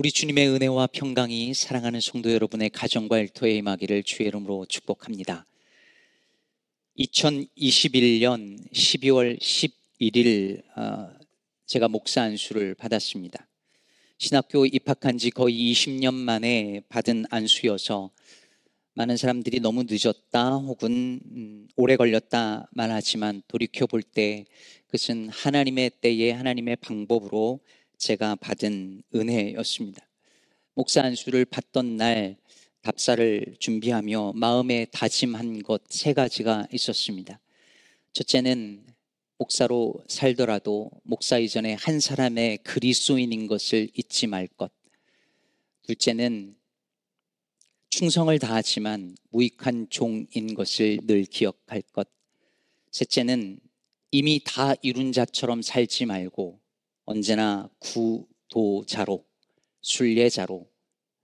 우리 주님의 은혜와 평강이 사랑하는 성도 여러분의 가정과 일터에 임하기를 주의 이름으로 축복합니다. 2021년 12월 11일 어, 제가 목사 안수를 받았습니다. 신학교 입학한 지 거의 20년 만에 받은 안수여서 많은 사람들이 너무 늦었다 혹은 음, 오래 걸렸다 말하지만 돌이켜 볼 때 그것은 하나님의 때에 하나님의 방법으로 제가 받은 은혜였습니다. 목사 안수를 받던 날 답사를 준비하며 마음에 다짐한 것 세 가지가 있었습니다. 첫째는 목사로 살더라도 목사 이전에 한 사람의 그리스도인인 것을 잊지 말 것. 둘째는 충성을 다하지만 무익한 종인 것을 늘 기억할 것. 셋째는 이미 다 이룬 자처럼 살지 말고 언제나 구도자로, 순례자로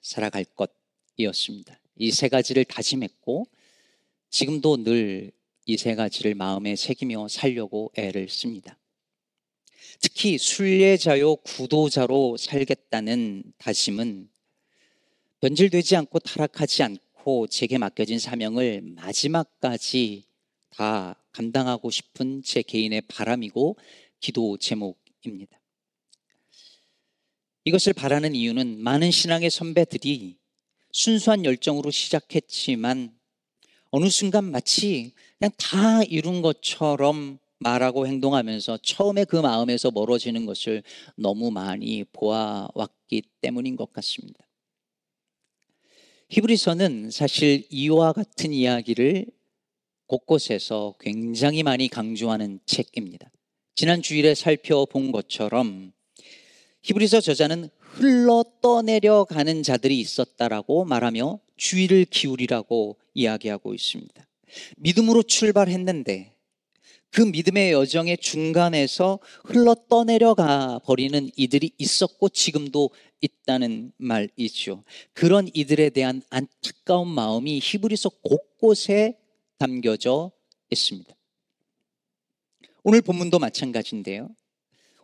살아갈 것이었습니다. 이 세 가지를 다짐했고, 지금도 늘 이 세 가지를 마음에 새기며 살려고 애를 씁니다. 특히 순례자요 구도자로 살겠다는 다짐은 변질되지 않고 타락하지 않고 제게 맡겨진 사명을 마지막까지 다 감당하고 싶은 제 개인의 바람이고 기도 제목입니다. 이것을 바라는 이유는 많은 신앙의 선배들이 순수한 열정으로 시작했지만 어느 순간 마치 그냥 다 이룬 것처럼 말하고 행동하면서 처음에 그 마음에서 멀어지는 것을 너무 많이 보아왔기 때문인 것 같습니다. 히브리서는 사실 이와 같은 이야기를 곳곳에서 굉장히 많이 강조하는 책입니다. 지난 주일에 살펴본 것처럼 히브리서 저자는 흘러 떠내려 가는 자들이 있었다라고 말하며 주의를 기울이라고 이야기하고 있습니다. 믿음으로 출발했는데 그 믿음의 여정의 중간에서 흘러 떠내려가 버리는 이들이 있었고 지금도 있다는 말이죠. 그런 이들에 대한 안타까운 마음이 히브리서 곳곳에 담겨져 있습니다. 오늘 본문도 마찬가지인데요.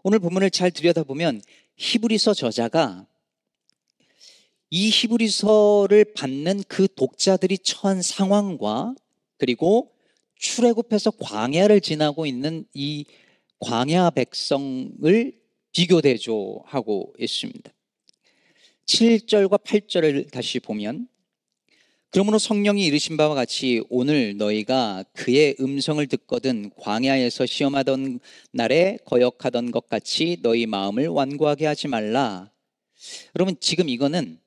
오늘 본문을 잘 들여다보면 히브리서 저자가 이 히브리서를 받는 그 독자들이 처한 상황과 그리고 출애굽해서 광야를 지나고 있는 이 광야 백성을 비교 대조하고 있습니다. 7절과 8절을 다시 보면 그러므로 성령이 이르신 바와 같이 오늘 너희가 그의 음성을 듣거든 광야에서 시험하던 날에 거역하던 것 같이 너희 마음을 완고하게 하지 말라. 여러분 지금 이거는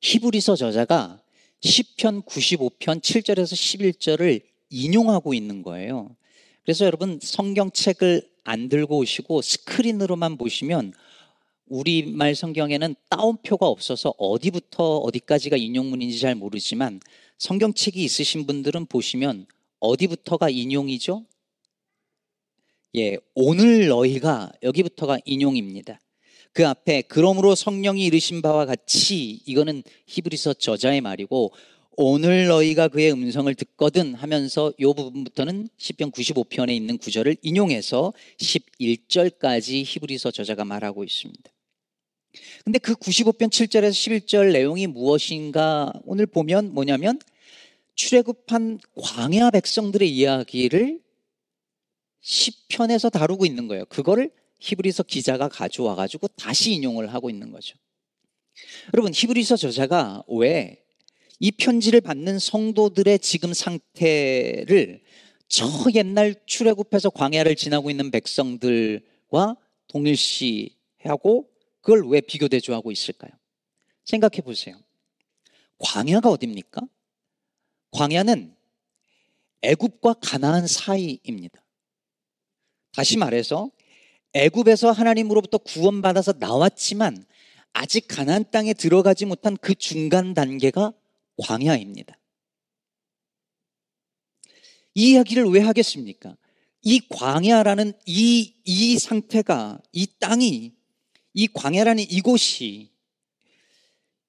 히브리서 저자가 시편 95편 7절에서 11절을 인용하고 있는 거예요. 그래서 여러분 성경책을 안 들고 오시고 스크린으로만 보시면 우리말 성경에는 따옴표가 없어서 어디부터 어디까지가 인용문인지 잘 모르지만 성경책이 있으신 분들은 보시면 어디부터가 인용이죠? 예, 오늘 너희가 여기부터가 인용입니다. 그 앞에 그러므로 성령이 이르신 바와 같이 이거는 히브리서 저자의 말이고 오늘 너희가 그의 음성을 듣거든 하면서 이 부분부터는 10편 95편에 있는 구절을 인용해서 11절까지 히브리서 저자가 말하고 있습니다. 근데 그 95편 7절에서 11절 내용이 무엇인가 오늘 보면 뭐냐면 출애굽한 광야 백성들의 이야기를 10편에서 다루고 있는 거예요. 그거를 히브리서 기자가 가져와 가지고 다시 인용을 하고 있는 거죠. 여러분 히브리서 저자가 왜 이 편지를 받는 성도들의 지금 상태를 저 옛날 출애굽해서 광야를 지나고 있는 백성들과 동일시하고 그걸 왜 비교 대조하고 있을까요? 생각해 보세요. 광야가 어딥니까? 광야는 애굽과 가나안 사이입니다. 다시 말해서 애굽에서 하나님으로부터 구원받아서 나왔지만 아직 가나안 땅에 들어가지 못한 그 중간 단계가 광야입니다. 이 이야기를 왜 하겠습니까? 이 광야라는 이, 이 상태가, 이 땅이 이 광야라는 이곳이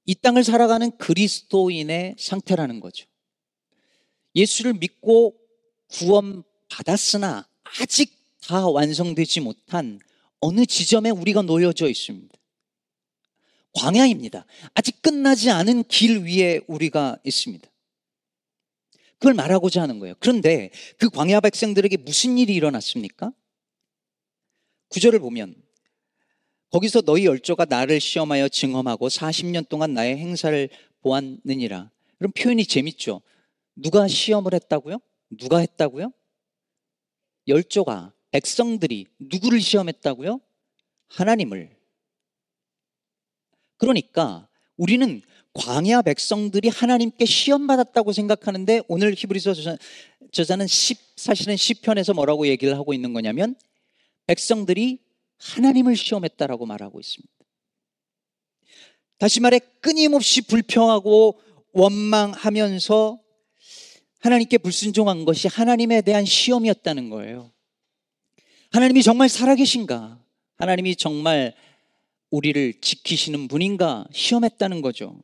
이 땅을 살아가는 그리스도인의 상태라는 거죠. 예수를 믿고 구원 받았으나 아직 다 완성되지 못한 어느 지점에 우리가 놓여져 있습니다. 광야입니다. 아직 끝나지 않은 길 위에 우리가 있습니다. 그걸 말하고자 하는 거예요. 그런데 그 광야 백성들에게 무슨 일이 일어났습니까? 구절을 보면 거기서 너희 열조가 나를 시험하여 증험하고 40년 동안 나의 행사를 보았느니라. 그럼 표현이 재밌죠. 누가 시험을 했다고요? 누가 했다고요? 열조가 백성들이 누구를 시험했다고요? 하나님을. 그러니까 우리는 광야 백성들이 하나님께 시험 받았다고 생각하는데 오늘 히브리서 저자는 10, 사실은 시편에서 뭐라고 얘기를 하고 있는 거냐면 백성들이 하나님을 시험했다라고 말하고 있습니다. 다시 말해 끊임없이 불평하고 원망하면서 하나님께 불순종한 것이 하나님에 대한 시험이었다는 거예요. 하나님이 정말 살아계신가? 하나님이 정말 우리를 지키시는 분인가? 시험했다는 거죠.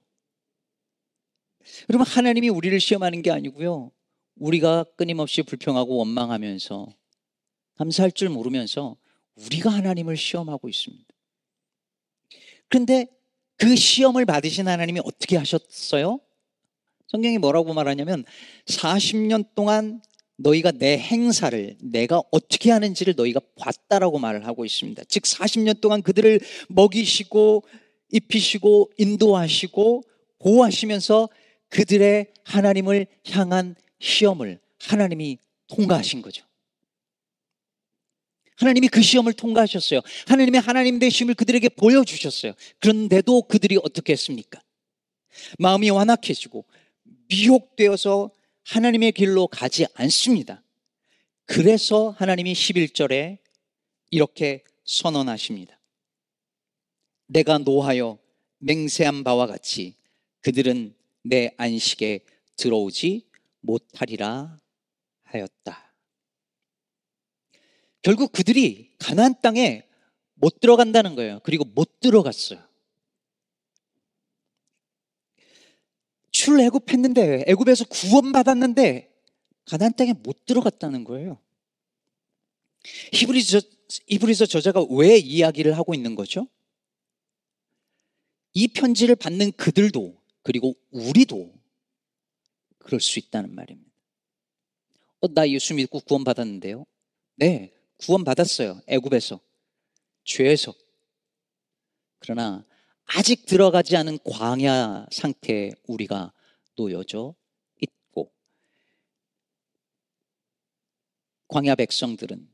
여러분, 하나님이 우리를 시험하는 게 아니고요. 우리가 끊임없이 불평하고 원망하면서 감사할 줄 모르면서 우리가 하나님을 시험하고 있습니다. 그런데 그 시험을 받으신 하나님이 어떻게 하셨어요? 성경이 뭐라고 말하냐면 40년 동안 너희가 내 행사를 내가 어떻게 하는지를 너희가 봤다라고 말을 하고 있습니다. 즉 40년 동안 그들을 먹이시고 입히시고 인도하시고 보호하시면서 그들의 하나님을 향한 시험을 하나님이 통과하신 거죠. 하나님이 그 시험을 통과하셨어요. 하나님의 하나님 되심을 그들에게 보여주셨어요. 그런데도 그들이 어떻게 했습니까? 마음이 완악해지고 미혹되어서 하나님의 길로 가지 않습니다. 그래서 하나님이 11절에 이렇게 선언하십니다. 내가 노하여 맹세한 바와 같이 그들은 내 안식에 들어오지 못하리라 하였다. 결국 그들이 가나안 땅에 못 들어간다는 거예요. 그리고 못 들어갔어요. 출애굽했는데 애굽에서 구원받았는데 가나안 땅에 못 들어갔다는 거예요. 히브리서 히브리서 저자가 왜 이야기를 하고 있는 거죠? 이 편지를 받는 그들도 그리고 우리도 그럴 수 있다는 말입니다. 어, 나 예수 믿고 구원받았는데요. 네, 구원받았어요. 애굽에서. 죄에서. 그러나 아직 들어가지 않은 광야 상태에 우리가 놓여져 있고 광야 백성들은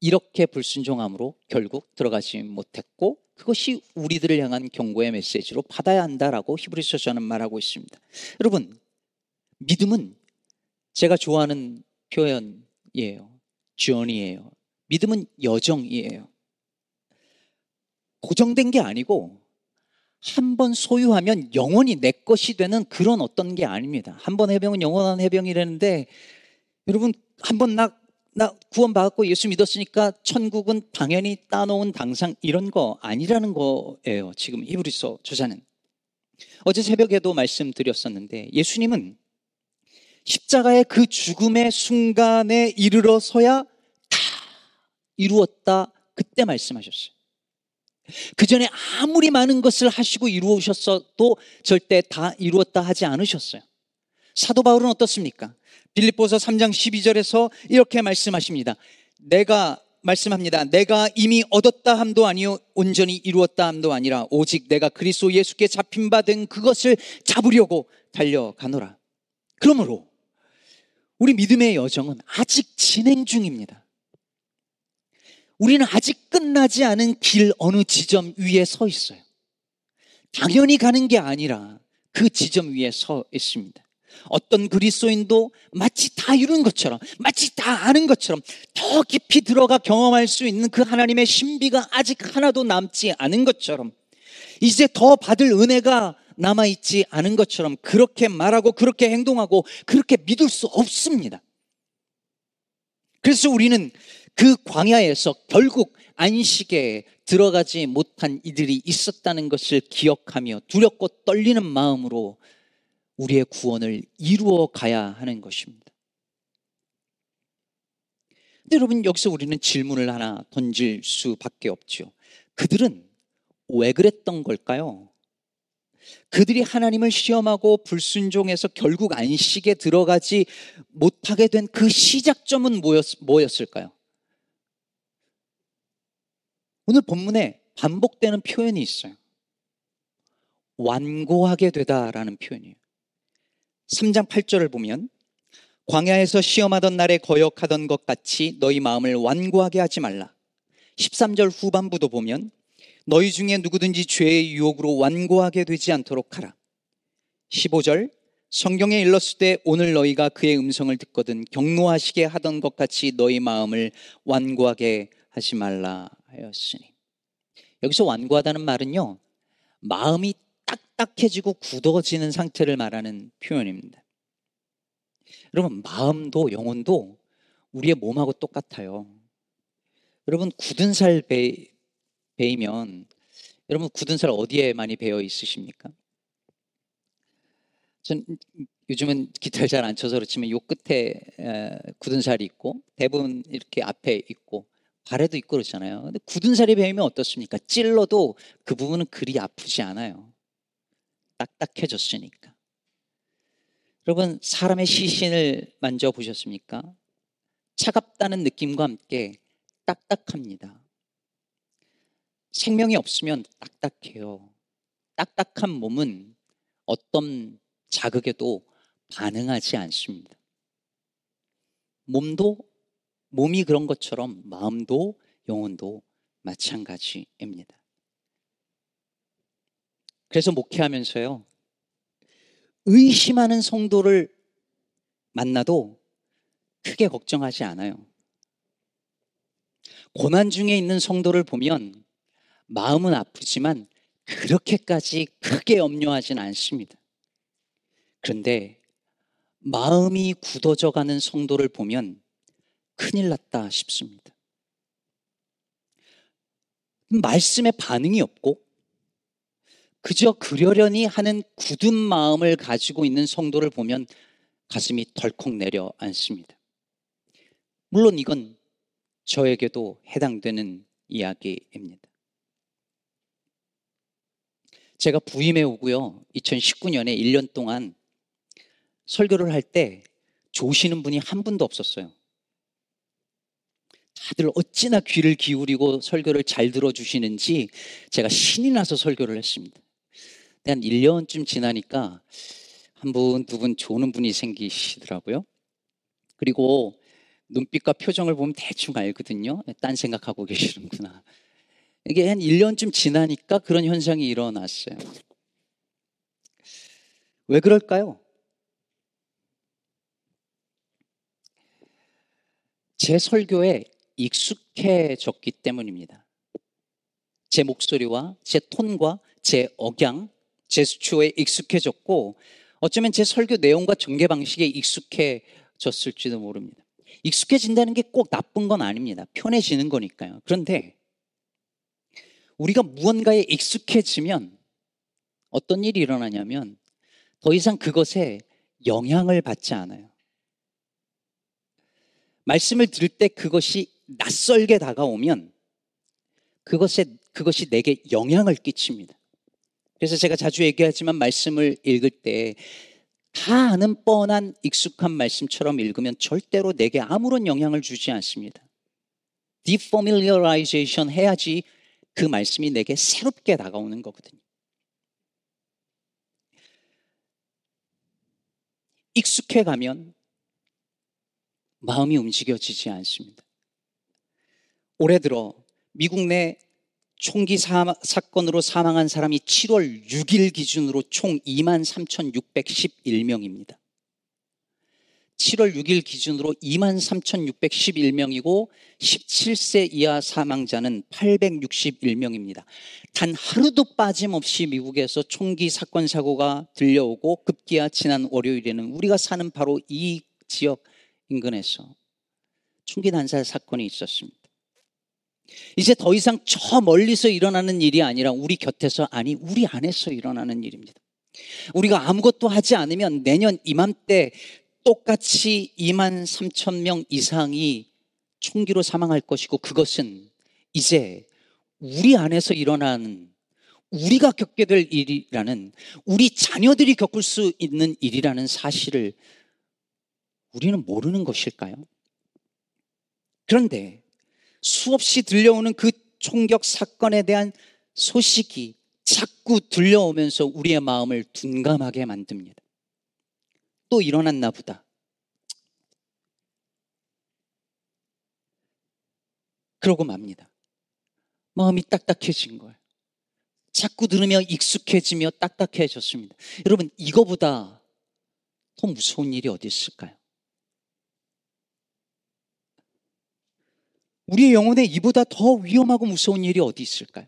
이렇게 불순종함으로 결국 들어가지 못했고 그것이 우리들을 향한 경고의 메시지로 받아야 한다라고 히브리서 저는 말하고 있습니다. 여러분 믿음은 제가 좋아하는 표현이에요. 주언이에요. 믿음은 여정이에요. 고정된 게 아니고 한 번 소유하면 영원히 내 것이 되는 그런 어떤 게 아닙니다. 한 번 해병은 영원한 해병이라는데 여러분 한 번 나 나 구원받았고 예수 믿었으니까 천국은 당연히 따놓은 당상 이런 거 아니라는 거예요. 지금 히브리서 저자는 어제 새벽에도 말씀드렸었는데 예수님은 십자가의 그 죽음의 순간에 이르러서야 이루었다 그때 말씀하셨어요. 그 전에 아무리 많은 것을 하시고 이루셨어도 절대 다 이루었다 하지 않으셨어요. 사도 바울은 어떻습니까? 빌립보서 3장 12절에서 이렇게 말씀하십니다. 내가 말씀합니다. 내가 이미 얻었다 함도 아니요 온전히 이루었다 함도 아니라 오직 내가 그리스도 예수께 잡힌 바 된 그것을 잡으려고 달려가노라. 그러므로 우리 믿음의 여정은 아직 진행 중입니다. 우리는 아직 끝나지 않은 길 어느 지점 위에 서 있어요. 당연히 가는 게 아니라 그 지점 위에 서 있습니다. 어떤 그리스도인도 마치 다 이룬 것처럼, 마치 다 아는 것처럼 더 깊이 들어가 경험할 수 있는 그 하나님의 신비가 아직 하나도 남지 않은 것처럼, 이제 더 받을 은혜가 남아있지 않은 것처럼 그렇게 말하고 그렇게 행동하고 그렇게 믿을 수 없습니다. 그래서 우리는 그 광야에서 결국 안식에 들어가지 못한 이들이 있었다는 것을 기억하며 두렵고 떨리는 마음으로 우리의 구원을 이루어 가야 하는 것입니다. 근데 여러분 여기서 우리는 질문을 하나 던질 수밖에 없죠. 그들은 왜 그랬던 걸까요? 그들이 하나님을 시험하고 불순종해서 결국 안식에 들어가지 못하게 된 그 시작점은 뭐였, 을까요 오늘 본문에 반복되는 표현이 있어요. 완고하게 되다라는 표현이에요. 3장 8절을 보면 광야에서 시험하던 날에 거역하던 것 같이 너희 마음을 완고하게 하지 말라. 13절 후반부도 보면 너희 중에 누구든지 죄의 유혹으로 완고하게 되지 않도록 하라. 15절 성경에 일렀을 때 오늘 너희가 그의 음성을 듣거든 경노하시게 하던 것 같이 너희 마음을 완고하게 하지 말라 하였으니. 여기서 완고하다는 말은요. 마음이 딱딱해지고 굳어지는 상태를 말하는 표현입니다. 여러분, 마음도 영혼도 우리의 몸하고 똑같아요. 여러분, 굳은 살 배, 베이면, 여러분, 굳은 살 어디에 많이 배어 있으십니까? 전 요즘은 기타를 잘 안 쳐서 그렇지만 요 끝에 굳은 살이 있고 대부분 이렇게 앞에 있고 발에도 있고 그렇잖아요. 근데 굳은 살이 베이면 어떻습니까? 찔러도 그 부분은 그리 아프지 않아요. 딱딱해졌으니까. 여러분, 사람의 시신을 만져보셨습니까? 차갑다는 느낌과 함께 딱딱합니다. 생명이 없으면 딱딱해요. 딱딱한 몸은 어떤 자극에도 반응하지 않습니다. 몸도, 몸이 그런 것처럼 마음도 영혼도 마찬가지입니다. 그래서 목회하면서요, 의심하는 성도를 만나도 크게 걱정하지 않아요. 고난 중에 있는 성도를 보면 마음은 아프지만 그렇게까지 크게 염려하진 않습니다. 그런데 마음이 굳어져 가는 성도를 보면 큰일 났다 싶습니다. 말씀에 반응이 없고 그저 그러려니 하는 굳은 마음을 가지고 있는 성도를 보면 가슴이 덜컥 내려앉습니다. 물론 이건 저에게도 해당되는 이야기입니다. 제가 부임해 오고요. 2019년에 1년 동안 설교를 할 때 조시는 분이 한 분도 없었어요. 다들 어찌나 귀를 기울이고 설교를 잘 들어주시는지 제가 신이 나서 설교를 했습니다. 한 1년쯤 지나니까 한 분, 두 분 좋은 분이 생기시더라고요. 그리고 눈빛과 표정을 보면 대충 알거든요. 딴 생각하고 계시는구나. 이게 한 1년쯤 지나니까 그런 현상이 일어났어요. 왜 그럴까요? 제 설교에 익숙해졌기 때문입니다. 제 목소리와 제 톤과 제 억양, 제스처에 익숙해졌고 어쩌면 제 설교 내용과 전개 방식에 익숙해졌을지도 모릅니다. 익숙해진다는 게 꼭 나쁜 건 아닙니다. 편해지는 거니까요. 그런데 우리가 무언가에 익숙해지면 어떤 일이 일어나냐면 더 이상 그것에 영향을 받지 않아요. 말씀을 들을 때 그것이 낯설게 다가오면 그것에, 그것이 내게 영향을 끼칩니다. 그래서 제가 자주 얘기하지만 말씀을 읽을 때 다 아는 뻔한 익숙한 말씀처럼 읽으면 절대로 내게 아무런 영향을 주지 않습니다. defamiliarization 해야지 그 말씀이 내게 새롭게 다가오는 거거든요. 익숙해 가면 마음이 움직여지지 않습니다. 올해 들어 미국 내 총기 사, 건으로 사망한 사람이 7월 6일 기준으로 총 2만 3,611명입니다. 7월 6일 기준으로 2만 3,611명이고 17세 이하 사망자는 861명입니다. 단 하루도 빠짐없이 미국에서 총기 사건 사고가 들려오고 급기야 지난 월요일에는 우리가 사는 바로 이 지역 인근에서 총기 난살 사건이 있었습니다. 이제 더 이상 저 멀리서 일어나는 일이 아니라 우리 곁에서 아니 우리 안에서 일어나는 일입니다. 우리가 아무것도 하지 않으면 내년 이맘때 똑같이 2만 3천 명 이상이 총기로 사망할 것이고 그것은 이제 우리 안에서 일어나는 우리가 겪게 될 일이라는 우리 자녀들이 겪을 수 있는 일이라는 사실을 우리는 모르는 것일까요? 그런데 수없이 들려오는 그 총격 사건에 대한 소식이 자꾸 들려오면서 우리의 마음을 둔감하게 만듭니다. 또 일어났나 보다. 그러고 맙니다. 마음이 딱딱해진 거예요. 자꾸 들으며 익숙해지며 딱딱해졌습니다. 여러분, 이거보다 더 무서운 일이 어디 있을까요? 우리의 영혼에 이보다 더 위험하고 무서운 일이 어디 있을까요?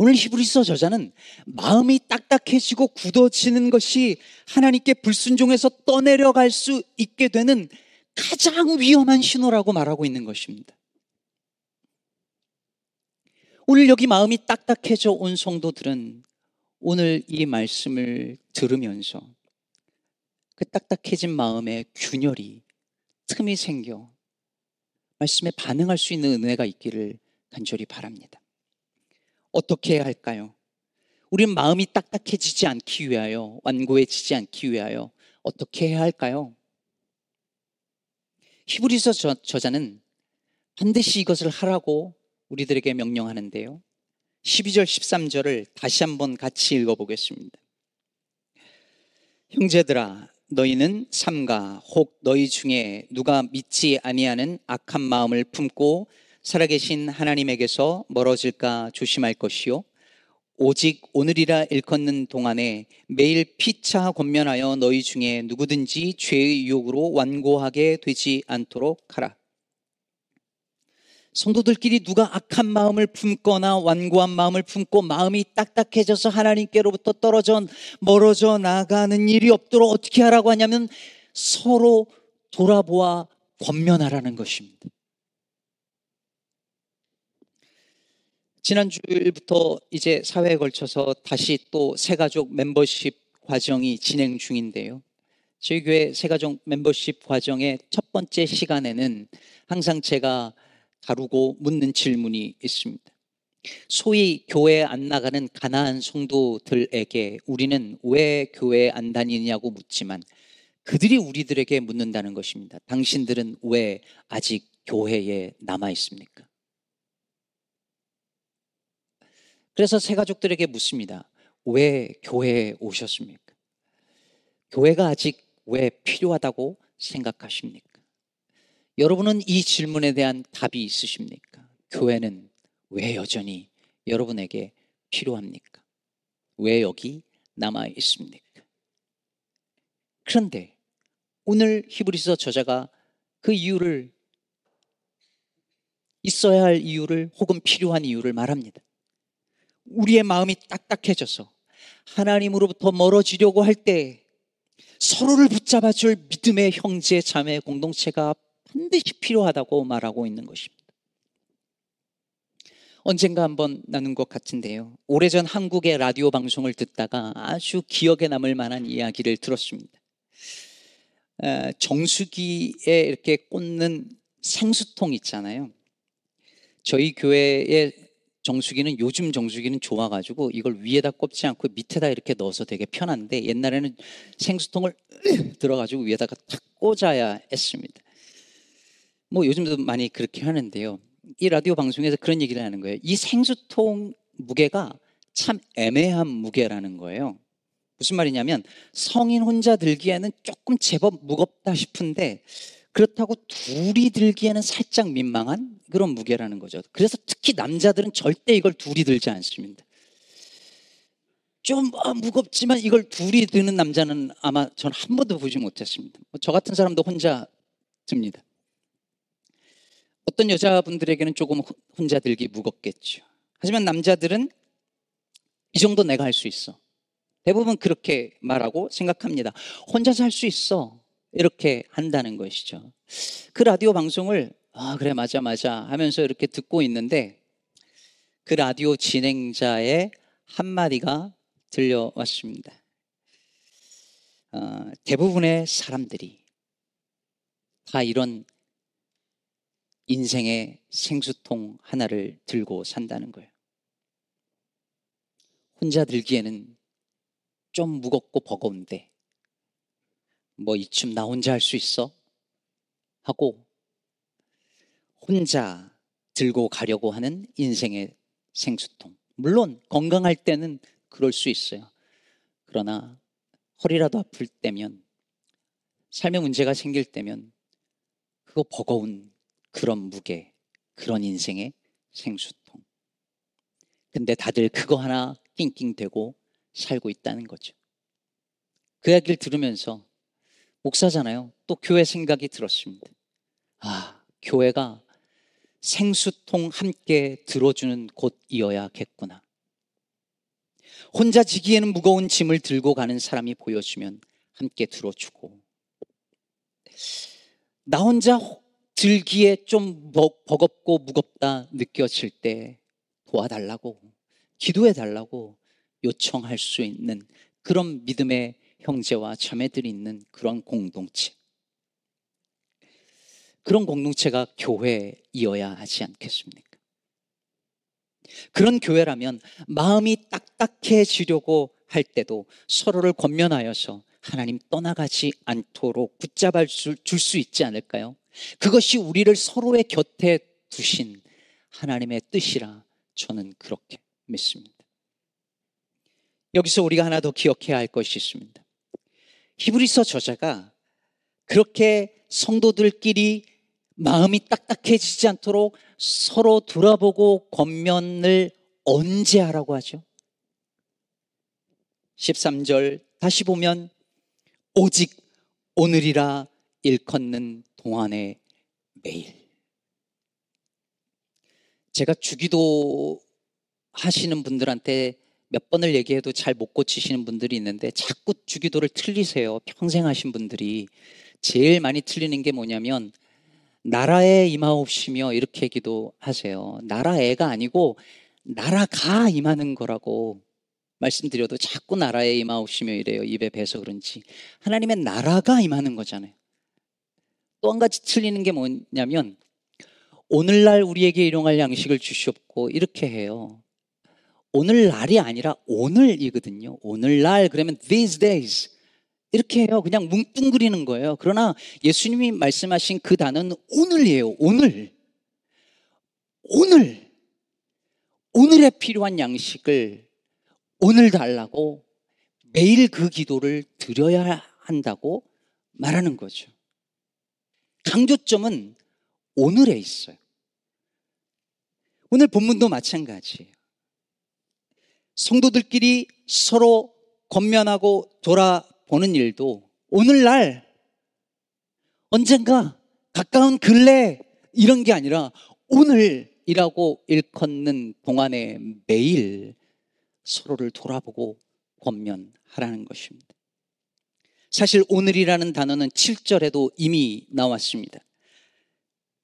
오늘 히브리서 저자는 마음이 딱딱해지고 굳어지는 것이 하나님께 불순종해서 떠내려갈 수 있게 되는 가장 위험한 신호라고 말하고 있는 것입니다. 오늘 여기 마음이 딱딱해져 온 성도들은 오늘 이 말씀을 들으면서 그 딱딱해진 마음에 균열이 틈이 생겨 말씀에 반응할 수 있는 은혜가 있기를 간절히 바랍니다. 어떻게 해야 할까요? 우리는 마음이 딱딱해지지 않기 위하여, 완고해지지 않기 위하여 어떻게 해야 할까요? 히브리서 저자는 반드시 이것을 하라고 우리들에게 명령하는데요. 12절, 13절을 다시 한번 같이 읽어보겠습니다. 형제들아, 너희는 삼가 혹 너희 중에 누가 믿지 아니하는 악한 마음을 품고 살아계신 하나님에게서 멀어질까 조심할 것이요. 오직 오늘이라 일컫는 동안에 매일 피차 권면하여 너희 중에 누구든지 죄의 유혹으로 완고하게 되지 않도록 하라. 성도들끼리 누가 악한 마음을 품거나 완고한 마음을 품고 마음이 딱딱해져서 하나님께로부터 떨어져 멀어져 나가는 일이 없도록 어떻게 하라고 하냐면 서로 돌아보아 권면하라는 것입니다. 지난주일부터 이제 사회에 걸쳐서 다시 또 새가족 멤버십 과정이 진행 중인데요. 저희 교회 새가족 멤버십 과정의 첫 번째 시간에는 항상 제가 다루고 묻는 질문이 있습니다. 소위 교회에 안 나가는 가난한 성도들에게 우리는 왜 교회에 안 다니냐고 묻지만 그들이 우리들에게 묻는다는 것입니다. 당신들은 왜 아직 교회에 남아 있습니까? 그래서 새 가족들에게 묻습니다. 왜 교회에 오셨습니까? 교회가 아직 왜 필요하다고 생각하십니까? 여러분은 이 질문에 대한 답이 있으십니까? 교회는 왜 여전히 여러분에게 필요합니까? 왜 여기 남아 있습니까? 그런데 오늘 히브리서 저자가 그 이유를 있어야 할 이유를 혹은 필요한 이유를 말합니다. 우리의 마음이 딱딱해져서 하나님으로부터 멀어지려고 할 때 서로를 붙잡아 줄 믿음의 형제 자매 공동체가 반드시 필요하다고 말하고 있는 것입니다. 언젠가 한번 나눈 것 같은데요. 오래전 한국의 라디오 방송을 듣다가 아주 기억에 남을 만한 이야기를 들었습니다. 정수기에 이렇게 꽂는 생수통 있잖아요. 저희 교회의 정수기는 요즘 정수기는 좋아가지고 이걸 위에다 꼽지 않고 밑에다 이렇게 넣어서 되게 편한데 옛날에는 생수통을 들어가지고 위에다가 탁 꽂아야 했습니다. 뭐 요즘도 많이 그렇게 하는데요. 이 라디오 방송에서 그런 얘기를 하는 거예요. 이 생수통 무게가 참 애매한 무게라는 거예요. 무슨 말이냐면 성인 혼자 들기에는 조금 제법 무겁다 싶은데 그렇다고 둘이 들기에는 살짝 민망한 그런 무게라는 거죠. 그래서 특히 남자들은 절대 이걸 둘이 들지 않습니다. 좀 어, 무겁지만 이걸 둘이 드는 남자는 아마 전 한 번도 보지 못했습니다. 뭐저 같은 사람도 혼자 듭니다. 어떤 여자분들에게는 조금 혼자 들기 무겁겠죠. 하지만 남자들은 이 정도 내가 할 수 있어. 대부분 그렇게 말하고 생각합니다. 혼자서 할 수 있어. 이렇게 한다는 것이죠. 그 라디오 방송을 아, 그래, 맞아, 맞아 하면서 이렇게 듣고 있는데 그 라디오 진행자의 한마디가 들려왔습니다. 어, 대부분의 사람들이 다 이런 인생의 생수통 하나를 들고 산다는 거예요. 혼자 들기에는 좀 무겁고 버거운데 뭐 이쯤 나 혼자 할 수 있어? 하고 혼자 들고 가려고 하는 인생의 생수통. 물론 건강할 때는 그럴 수 있어요. 그러나 허리라도 아플 때면 삶의 문제가 생길 때면 그거 버거운 그런 무게, 그런 인생의 생수통. 근데 다들 그거 하나 낑낑대고 살고 있다는 거죠. 그 이야기를 들으면서 목사잖아요. 또 교회 생각이 들었습니다. 아, 교회가 생수통 함께 들어주는 곳이어야겠구나. 혼자 지기에는 무거운 짐을 들고 가는 사람이 보여주면 함께 들어주고, 나 혼자 들기에 좀 버겁고 무겁다 느껴질 때 도와달라고, 기도해 달라고 요청할 수 있는 그런 믿음의 형제와 자매들이 있는 그런 공동체. 그런 공동체가 교회이어야 하지 않겠습니까? 그런 교회라면 마음이 딱딱해지려고 할 때도 서로를 권면하여서 하나님 떠나가지 않도록 붙잡아 줄 수 있지 않을까요? 그것이 우리를 서로의 곁에 두신 하나님의 뜻이라 저는 그렇게 믿습니다. 여기서 우리가 하나 더 기억해야 할 것이 있습니다. 히브리서 저자가 그렇게 성도들끼리 마음이 딱딱해지지 않도록 서로 돌아보고 권면을 언제 하라고 하죠? 13절 다시 보면 오직 오늘이라 일컫는 동안의 매일. 제가 주기도 하시는 분들한테 몇 번을 얘기해도 잘 못 고치시는 분들이 있는데 자꾸 주기도를 틀리세요. 평생 하신 분들이. 제일 많이 틀리는 게 뭐냐면 나라에 임하옵시며 이렇게 기도하세요. 나라에가 아니고 나라가 임하는 거라고 말씀드려도 자꾸 나라에 임하옵시며 이래요. 입에 배서 그런지. 하나님의 나라가 임하는 거잖아요. 또 한 가지 틀리는 게 뭐냐면 오늘날 우리에게 일용할 양식을 주시옵고 이렇게 해요. 오늘날이 아니라 오늘이거든요. 오늘날 그러면 these days 이렇게 해요. 그냥 뭉뚱그리는 거예요. 그러나 예수님이 말씀하신 그 단어는 오늘이에요. 오늘. 오늘. 오늘에 필요한 양식을 오늘 달라고 매일 그 기도를 드려야 한다고 말하는 거죠. 강조점은 오늘에 있어요. 오늘 본문도 마찬가지예요. 성도들끼리 서로 권면하고 돌아보는 일도 오늘날 언젠가 가까운 근래 이런 게 아니라 오늘이라고 일컫는 동안에 매일 서로를 돌아보고 권면하라는 것입니다. 사실 오늘이라는 단어는 7절에도 이미 나왔습니다.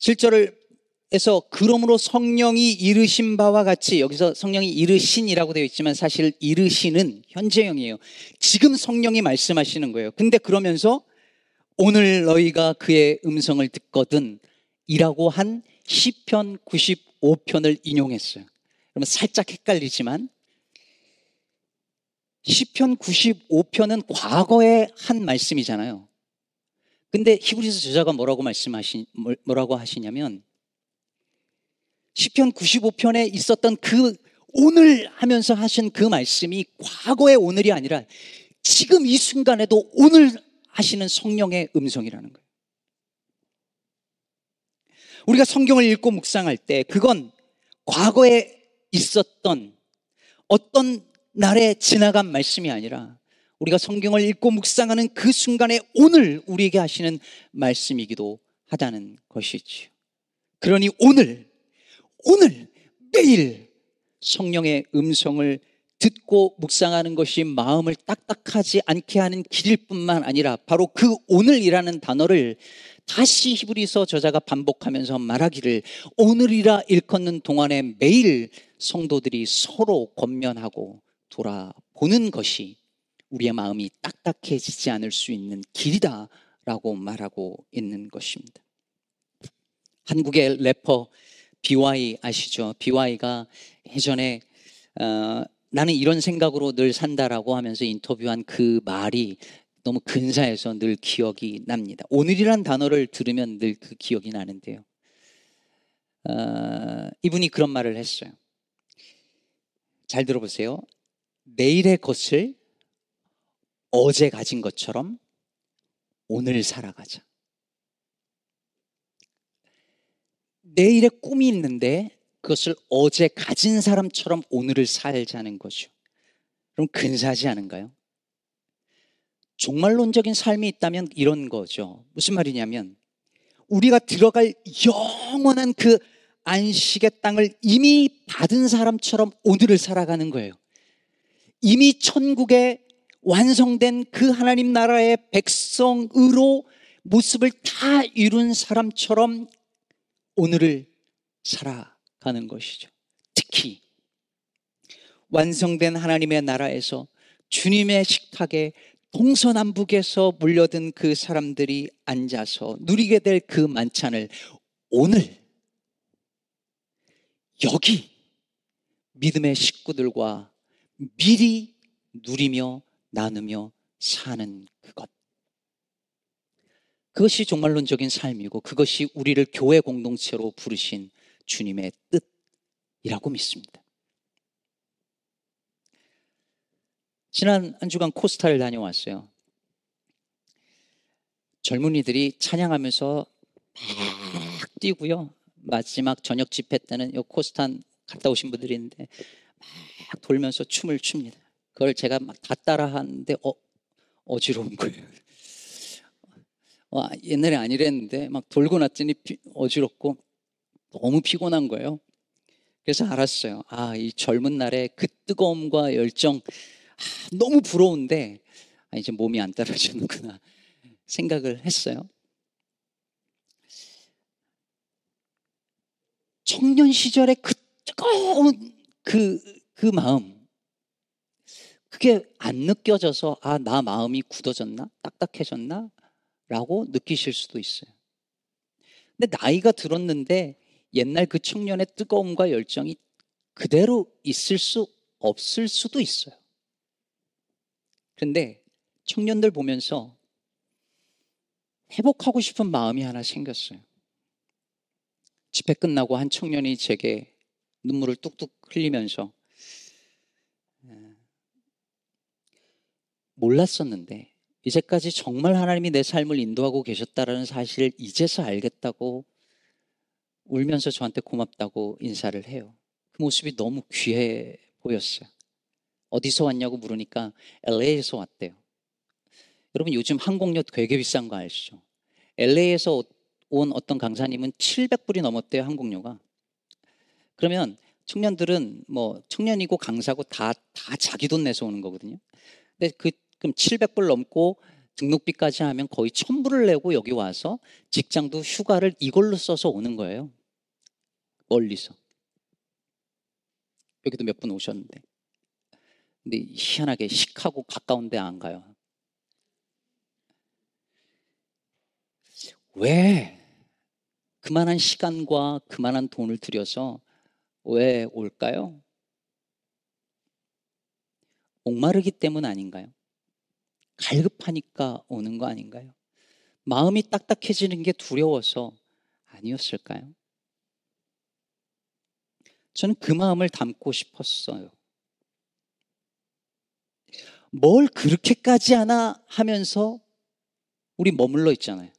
7절을 에서 그러므로 성령이 이르신 바와 같이 여기서 성령이 이르신이라고 되어 있지만 사실 이르신은 현재형이에요. 지금 성령이 말씀하시는 거예요. 근데 그러면서 오늘 너희가 그의 음성을 듣거든 이라고 한 시편 95편을 인용했어요. 그러면 살짝 헷갈리지만 시편 95편은 과거에 한 말씀이잖아요. 근데 히브리서 저자가 뭐라고 말씀하시 뭐라고 하시냐면 시편 95편에 있었던 그 오늘 하면서 하신 그 말씀이 과거의 오늘이 아니라 지금 이 순간에도 오늘 하시는 성령의 음성이라는 거예요. 우리가 성경을 읽고 묵상할 때 그건 과거에 있었던 어떤 날에 지나간 말씀이 아니라 우리가 성경을 읽고 묵상하는 그 순간에 오늘 우리에게 하시는 말씀이기도 하다는 것이지요. 그러니 오늘 오늘 매일 성령의 음성을 듣고 묵상하는 것이 마음을 딱딱하지 않게 하는 길일 뿐만 아니라 바로 그 오늘이라는 단어를 다시 히브리서 저자가 반복하면서 말하기를 오늘이라 일컫는 동안에 매일 성도들이 서로 권면하고 돌아보는 것이 우리의 마음이 딱딱해지지 않을 수 있는 길이다라고 말하고 있는 것입니다. 한국의 래퍼 BY 아시죠? BY가 예전에 어, 나는 이런 생각으로 늘 산다라고 하면서 인터뷰한 그 말이 너무 근사해서 늘 기억이 납니다. 오늘이란 단어를 들으면 늘 그 기억이 나는데요. 어, 이분이 그런 말을 했어요. 잘 들어보세요. 내일의 것을 어제 가진 것처럼 오늘 살아가자. 내일의 꿈이 있는데 그것을 어제 가진 사람처럼 오늘을 살자는 거죠. 그럼 근사하지 않은가요? 종말론적인 삶이 있다면 이런 거죠. 무슨 말이냐면 우리가 들어갈 영원한 그 안식의 땅을 이미 받은 사람처럼 오늘을 살아가는 거예요. 이미 천국에 완성된 그 하나님 나라의 백성으로 모습을 다 이룬 사람처럼 오늘을 살아가는 것이죠. 특히 완성된 하나님의 나라에서 주님의 식탁에 동서남북에서 몰려든 그 사람들이 앉아서 누리게 될 그 만찬을 오늘 여기 믿음의 식구들과 미리 누리며 나누며 사는 그것. 그것이 종말론적인 삶이고 그것이 우리를 교회 공동체로 부르신 주님의 뜻이라고 믿습니다. 지난 한 주간 코스타를 다녀왔어요. 젊은이들이 찬양하면서 막 뛰고요. 마지막 저녁 집회 때는 요 코스탄 갔다 오신 분들이 있는데 막 돌면서 춤을 춥니다. 그걸 제가 막 다 따라 하는데 어, 어지러운 거예요. 와, 옛날에 아니랬는데 막 돌고 났더니 피, 어지럽고 너무 피곤한 거예요. 그래서 알았어요. 아, 이 젊은 날의 그 뜨거움과 열정 아, 너무 부러운데 아, 이제 몸이 안 따라주는구나 생각을 했어요. 청년 시절의 그 뜨거운 그, 그 마음. 그게 안 느껴져서, 아, 나 마음이 굳어졌나? 딱딱해졌나? 라고 느끼실 수도 있어요. 근데 나이가 들었는데 옛날 그 청년의 뜨거움과 열정이 그대로 있을 수 없을 수도 있어요. 그런데 청년들 보면서 회복하고 싶은 마음이 하나 생겼어요. 집회 끝나고 한 청년이 제게 눈물을 뚝뚝 흘리면서 몰랐었는데 이제까지 정말 하나님이 내 삶을 인도하고 계셨다라는 사실을 이제서 알겠다고 울면서 저한테 고맙다고 인사를 해요. 그 모습이 너무 귀해 보였어요. 어디서 왔냐고 물으니까 LA에서 왔대요. 여러분 요즘 항공료 되게 비싼 거 아시죠? LA에서 온 어떤 강사님은 700불이 넘었대요, 항공료가. 그러면 청년들은 뭐 청년이고 강사고 다, 다 자기 돈 내서 오는 거거든요. 근데 그, 그럼 700불 넘고 등록비까지 하면 거의 1000불을 내고 여기 와서 직장도 휴가를 이걸로 써서 오는 거예요. 멀리서. 여기도 몇 분 오셨는데. 근데 희한하게 시카고 가까운 데 안 가요. 왜 그만한 시간과 그만한 돈을 들여서 왜 올까요? 목마르기 때문 아닌가요? 갈급하니까 오는 거 아닌가요? 마음이 딱딱해지는 게 두려워서 아니었을까요? 저는 그 마음을 담고 싶었어요. 뭘 그렇게까지 하나 하면서 우리 머물러 있잖아요.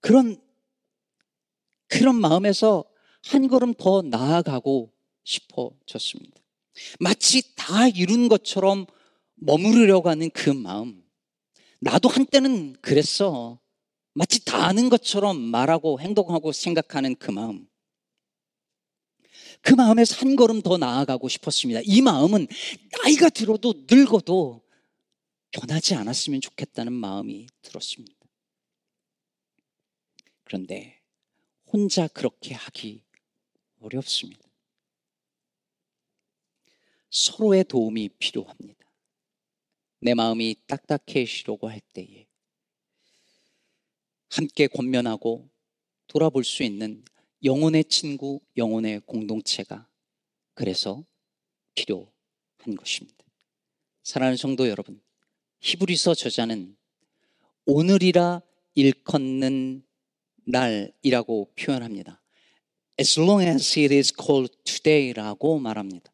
그런 그런 마음에서 한 걸음 더 나아가고 싶어졌습니다. 마치 다 이룬 것처럼 머무르려고 하는 그 마음. 나도 한때는 그랬어. 마치 다 아는 것처럼 말하고 행동하고 생각하는 그 마음. 그 마음에서 한 걸음 더 나아가고 싶었습니다. 이 마음은 나이가 들어도 늙어도 변하지 않았으면 좋겠다는 마음이 들었습니다. 그런데 혼자 그렇게 하기 어렵습니다. 서로의 도움이 필요합니다. 내 마음이 딱딱해지려고 할 때에 함께 권면하고 돌아볼 수 있는 영혼의 친구, 영혼의 공동체가 그래서 필요한 것입니다. 사랑하는 성도 여러분, 히브리서 저자는 오늘이라 일컫는 날이라고 표현합니다. As long as it is called today라고 말합니다.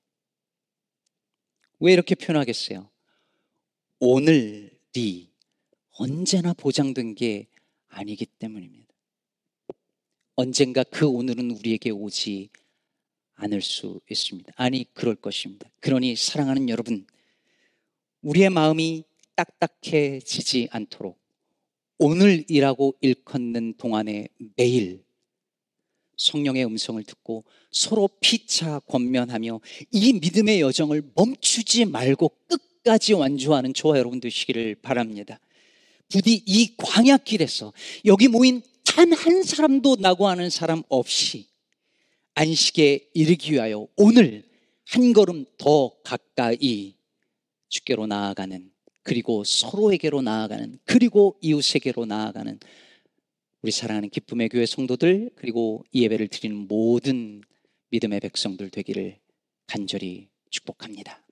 왜 이렇게 표현하겠어요? 오늘이 언제나 보장된 게 아니기 때문입니다. 언젠가 그 오늘은 우리에게 오지 않을 수 있습니다. 아니, 그럴 것입니다. 그러니 사랑하는 여러분, 우리의 마음이 딱딱해지지 않도록 오늘이라고 일컫는 동안에 매일 성령의 음성을 듣고 서로 피차 권면하며 이 믿음의 여정을 멈추지 말고 끝까지 완주하는 저와 여러분 되시기를 바랍니다. 부디 이 광야길에서 여기 모인 단 한 사람도 나고 하는 사람 없이 안식에 이르기 위하여 오늘 한 걸음 더 가까이 주께로 나아가는 그리고 서로에게로 나아가는 그리고 이웃에게로 나아가는 우리 사랑하는 기쁨의 교회 성도들 그리고 이 예배를 드리는 모든 믿음의 백성들 되기를 간절히 축복합니다.